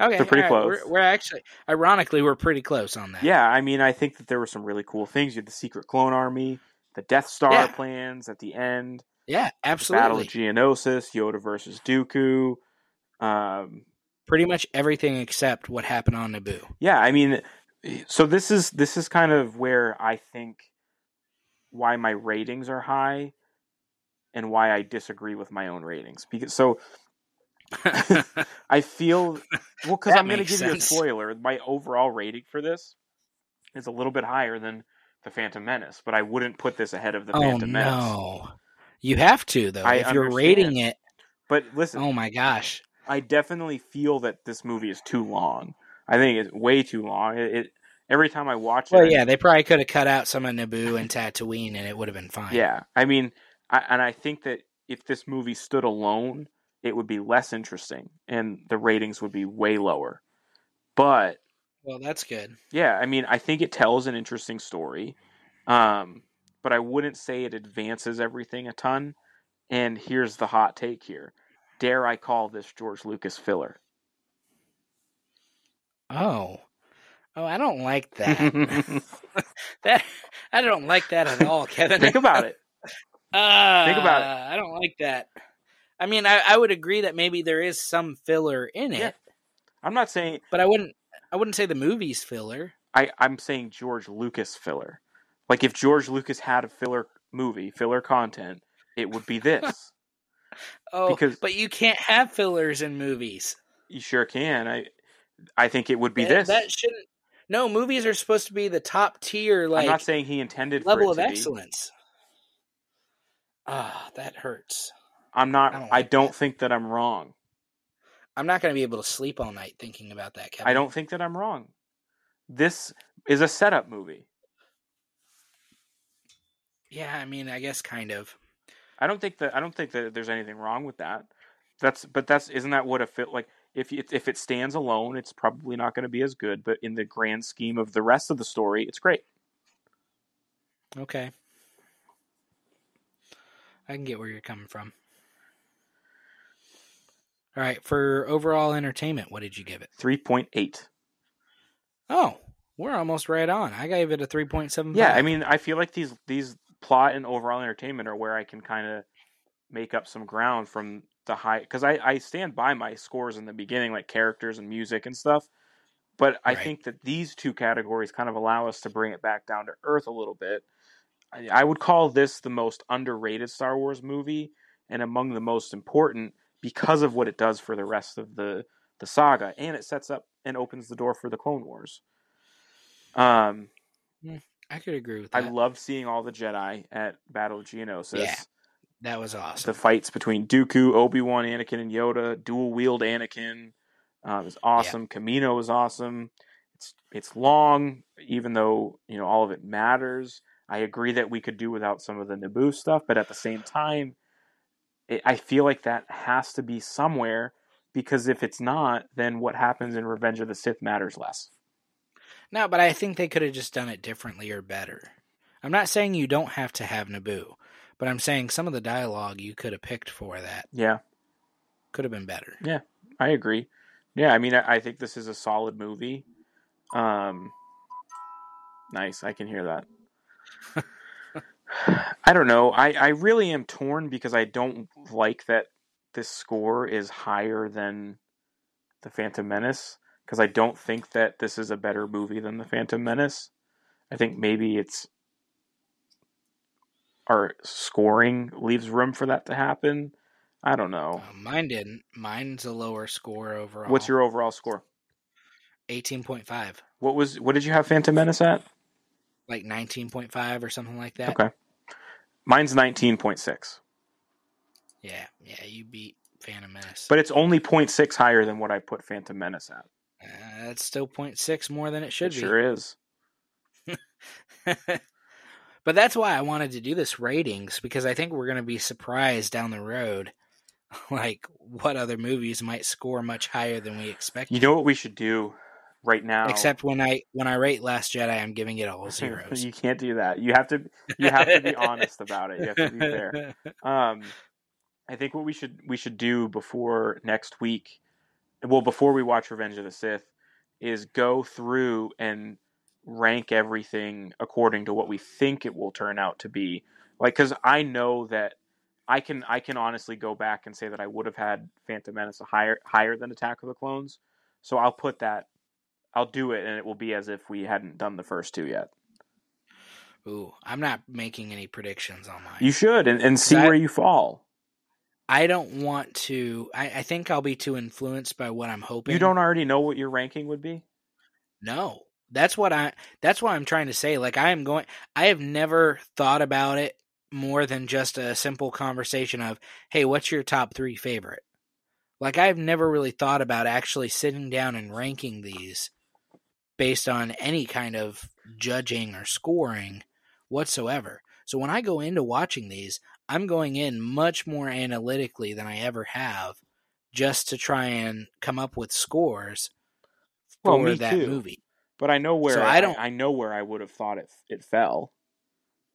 Okay, They're pretty right, close. We're, we're actually, ironically, we're pretty close on that. Yeah, I mean, I think that there were some really cool things. You had the secret clone army, the Death Star Yeah. plans at the end, yeah, the Battle of. Geonosis, Yoda versus Dooku. Um, Pretty much everything except what happened on Naboo. yeah, I mean, so this is this is kind of where I think why my ratings are high, and why I disagree with my own ratings. Because so I feel well because I'm going to give you a spoiler. My overall rating for this is a little bit higher than the Phantom Menace, but I wouldn't put this ahead of the oh Phantom Menace. no, you have to though. I if you're rating it, But listen, oh my gosh, I definitely feel that this movie is too long. I think it's way too long. It, it every time I watch it, well, I- yeah, they probably could have cut out some of Naboo and Tatooine, and it would have been fine. yeah. I mean, I, and I think that if this movie stood alone, it would be less interesting, and the ratings would be way lower. But Well, that's good. Yeah, I mean, I think it tells an interesting story, um, but I wouldn't say it advances everything a ton. And here's the hot take here: Dare I call this George Lucas filler? Oh, oh, I don't like that. that I don't like that at all, Kevin. Think about it. Uh, Think about it. I don't like that. I mean, I, I would agree that maybe there is some filler in it, Yeah. I'm not saying but I wouldn't. I wouldn't say the movie's filler. I, I'm saying George Lucas filler. Like if George Lucas had a filler movie, filler content, it would be this. Oh, Because- but you can't have fillers in movies. you sure can. I I think it would be that, this. That shouldn't. No, movies are supposed to be the top tier, like I'm not saying he intended level for of to excellence. Ah, that hurts. I'm not. I I don't don't, think that I'm wrong. I'm not going to be able to sleep all night thinking about that, Kevin. I don't think that I'm wrong. This is a setup movie. Yeah, I mean, I guess kind of. I don't think that I don't think that there's anything wrong with that. That's but that's isn't that what a fit like if it, if it stands alone, it's probably not going to be as good. But in the grand scheme of the rest of the story, it's great. Okay. I can get where you're coming from. All right, for overall entertainment, what did you give it? Three point eight. Oh, we're almost right on. I gave it a 3.7. Yeah, I mean, I feel like these these plot and overall entertainment are where I can kind of make up some ground from the high because I I stand by my scores in the beginning, like characters and music and stuff. But I Right. think that these two categories kind of allow us to bring it back down to earth a little bit. I, I would call this the most underrated Star Wars movie and among the most important because of what it does for the rest of the the saga, and it sets up and opens the door for the Clone Wars. Um, I could agree with that. I love seeing all the Jedi at Battle of Geonosis. Yeah. that was awesome. The fights between Dooku, Obi Wan, Anakin, and Yoda, dual wield Anakin, um, is awesome. Kamino was awesome. It's it's long, even though you know all of it matters. I agree that we could do without some of the Naboo stuff, but at the same time, it, I feel like that has to be somewhere because if it's not, then what happens in Revenge of the Sith matters less. No, but I think they could have just done it differently or better. I'm not saying you don't have to have Naboo, but I'm saying some of the dialogue you could have picked for that Yeah, could have been better. Yeah, I agree. Yeah, I mean, I, I think this is a solid movie. Um, nice, I can hear that. I don't know. I, I really am torn because I don't like that this score is higher than the Phantom Menace because I don't think that this is a better movie than the Phantom Menace. I think maybe it's our scoring leaves room for that to happen. I don't know. Uh, mine didn't. Mine's a lower score overall. What's your overall score? eighteen point five? What was what did you have Phantom Menace at? Like nineteen point five or something like that. Okay. Mine's nineteen point six. Yeah, yeah, you beat Phantom Menace. But it's only 0.6 higher than what I put Phantom Menace at. Uh, that's still 0.6 more than it should it be. Sure is. but that's why I wanted to do this ratings because I think we're going to be surprised down the road, like what other movies might score much higher than we expect. You know what we should do right now? Except when I when I rate Last Jedi, I'm giving it all zeros. you can't do that. You have to you have to be honest about it. You have to be fair. Um, I think what we should we should do before next week, well, before we watch Revenge of the Sith, is go through and rank everything according to what we think it will turn out to be. Like, because I know that I can I can honestly go back and say that I would have had Phantom Menace higher higher than Attack of the Clones. So I'll put that. I'll do it, and it will be as if we hadn't done the first two yet. Ooh, I'm not making any predictions on mine. You should, and, and see I- where you fall. I don't want to. I, I think I'll be too influenced by what I'm hoping. You don't already know what your ranking would be. No, that's what I. That's what I'm trying to say. Like I am going. I have never thought about it more than just a simple conversation of, "Hey, what's your top three favorite?" Like I've never really thought about actually sitting down and ranking these based on any kind of judging or scoring whatsoever. So when I go into watching these, I'm going in much more analytically than I ever have just to try and come up with scores for me that too. movie. But I know where So I, I don't- I know where I would have thought it it fell.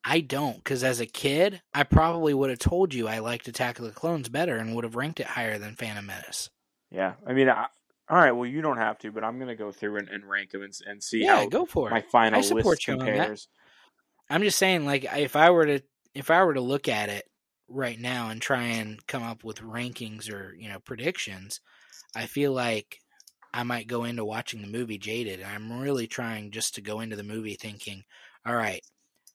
I don't, because as a kid, I probably would have told you I liked Attack of the Clones better and would have ranked it higher than Phantom Menace. Yeah, I mean, I, all right. Well, you don't have to, but I'm gonna go through and, and rank them and, and see yeah, how go for it. my final I support list you compares. I'm just saying, like, if I were to if I were to look at it right now and try and come up with rankings or you know predictions, I feel like I might go into watching the movie jaded, and I'm really trying just to go into the movie thinking, all right,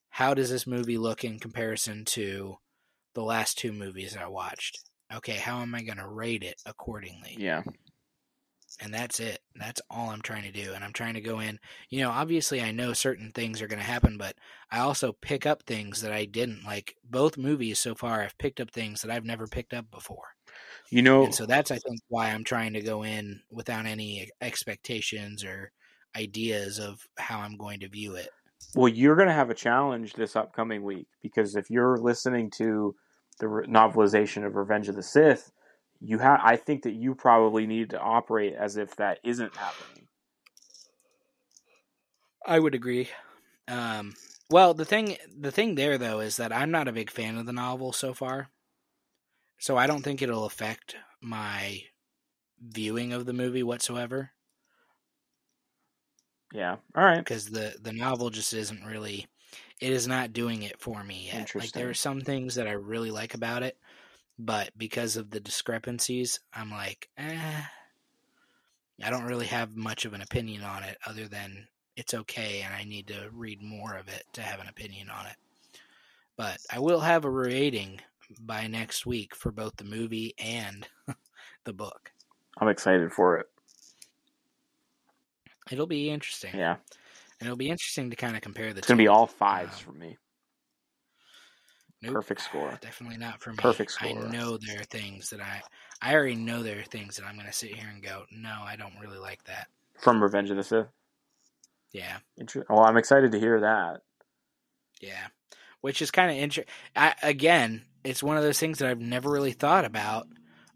how does this movie look in comparison to the last two movies I watched? Okay, how am I going to rate it accordingly? Yeah, and that's it. That's all I'm trying to do. And I'm trying to go in. You know, obviously, I know certain things are going to happen, but I also pick up things that I didn't. Like both movies so far, I've picked up things that I've never picked up before. you know, And so that's, I think, why I'm trying to go in without any expectations or ideas of how I'm going to view it. well, you're gonna have a challenge this upcoming week because if you're listening to the novelization of Revenge of the Sith, you have. I think that you probably need to operate as if that isn't happening. I would agree. Um, well, the thing, the thing there though is that I'm not a big fan of the novel so far, so I don't think it'll affect my viewing of the movie whatsoever. Yeah. All right. because the the novel just isn't really it is not doing it for me yet like there are some things that i really like about it but because of the discrepancies i'm like eh, i don't really have much of an opinion on it other than it's okay and i need to read more of it to have an opinion on it but i will have a rating by next week for both the movie and the book I'm excited for it. it'll be interesting Yeah. and it'll be interesting to kind of compare the It's gonna be all fives Um, for me. Nope. Perfect score. Definitely not for me. Perfect score. I know there are things that I I already know there are things that I'm going to sit here and go, "No, I don't really like that." From Revenge of the Sith. Yeah. Inter- well, I'm excited to hear that. Yeah. Which is kind of interesting. Again, it's one of those things that I've never really thought about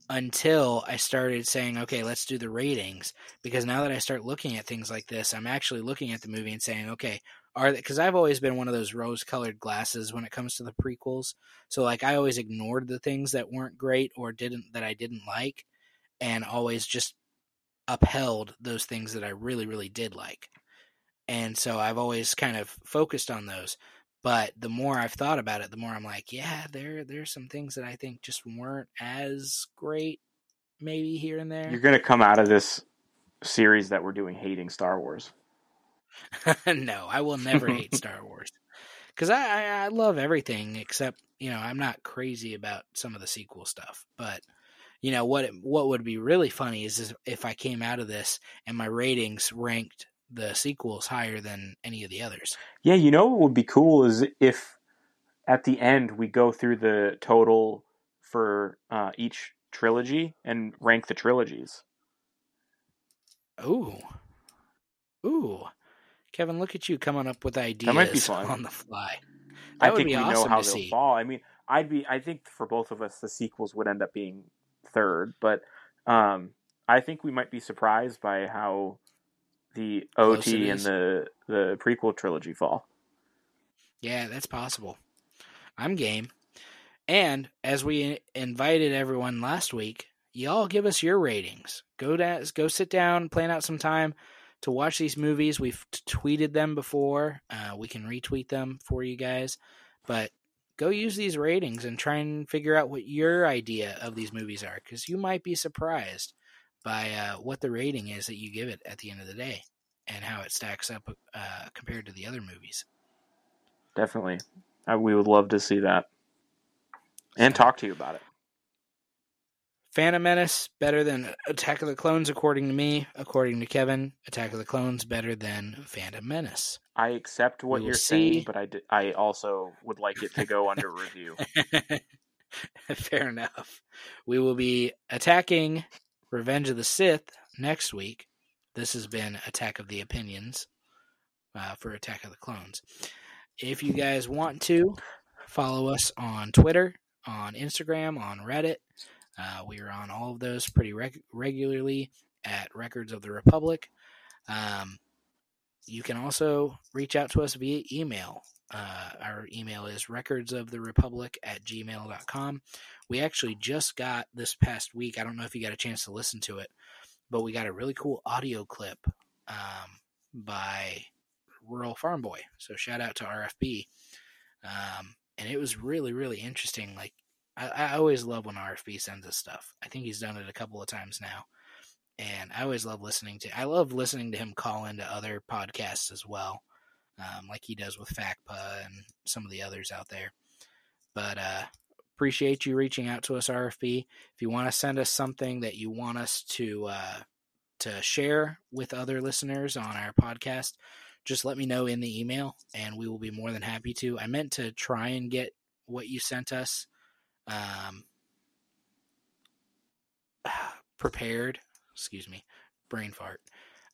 until I started saying, okay, let's do the ratings. Because now that I start looking at things like this, I'm actually looking at the movie and saying, okay, are because I've always been one of those rose-colored glasses when it comes to the prequels. So like I always ignored the things that weren't great or didn't that I didn't like, and always just upheld those things that I really really did like. And so I've always kind of focused on those. But the more I've thought about it, the more I'm like, yeah, there there's some things that I think just weren't as great, maybe here and there. You're gonna come out of this series that we're doing hating Star Wars. no, I will never hate Star Wars because I, I I love everything except you know I'm not crazy about some of the sequel stuff. But you know what what would be really funny is if I came out of this and my ratings ranked the sequels higher than any of the others. Yeah, you know what would be cool is if at the end we go through the total for uh, each trilogy and rank the trilogies. Ooh, ooh, Kevin, look at you coming up with ideas That might be fun. on the fly. I That would think be we know awesome how to they'll see. fall. I mean, I'd be. I think for both of us, the sequels would end up being third, but um, I think we might be surprised by how the Close OT and the the prequel trilogy fall. Yeah, that's possible. I'm game. And as we invited everyone last week, y'all give us your ratings. Go down, go sit down, plan out some time to watch these movies. We've tweeted them before. Uh, we can retweet them for you guys, but go use these ratings and try and figure out what your idea of these movies are, because you might be surprised by uh, what the rating is that you give it at the end of the day and how it stacks up uh, compared to the other movies. Definitely, I, we would love to see that and So- talk to you about it. Phantom Menace better than Attack of the Clones, according to me. According to Kevin, Attack of the Clones better than Phantom Menace. I accept what you're see. saying, but I, d- I also would like it to go under review. Fair enough. We will be attacking Revenge of the Sith next week. This has been Attack of the Opinions uh, for Attack of the Clones. If you guys want to, follow us on Twitter, on Instagram, on Reddit. Uh, we are on all of those pretty reg- regularly at Records of the Republic. Um, you can also reach out to us via email. Uh, our email is recordsoftherepublic at gmail.com. We actually just got this past week, I don't know if you got a chance to listen to it, but we got a really cool audio clip um, by Rural Farm Boy. So shout out to RFB. Um, and it was really, really interesting. Like, I, I always love when RFB sends us stuff. I think he's done it a couple of times now. And I always love listening to. I love listening to him call into other podcasts as well, um, like he does with FACPA and some of the others out there. But uh, appreciate you reaching out to us, RFB. If you want to send us something that you want us to uh, to share with other listeners on our podcast, just let me know in the email, and we will be more than happy to. I meant to try and get what you sent us um, prepared. Excuse me, brain fart.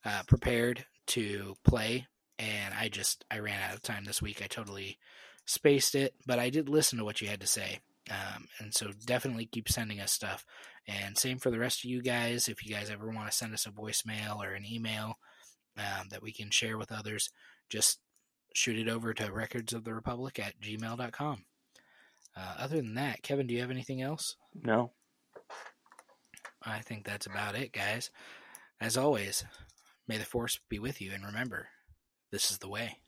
Uh, prepared to play, and I just I ran out of time this week. I totally spaced it, but I did listen to what you had to say. Um, and so definitely keep sending us stuff. And same for the rest of you guys. If you guys ever want to send us a voicemail or an email um, that we can share with others, just shoot it over to records of the republic at gmail.com. Uh, other than that, Kevin, do you have anything else? No, I think that's about it, guys. As always, may the force be with you, and remember, this is the way.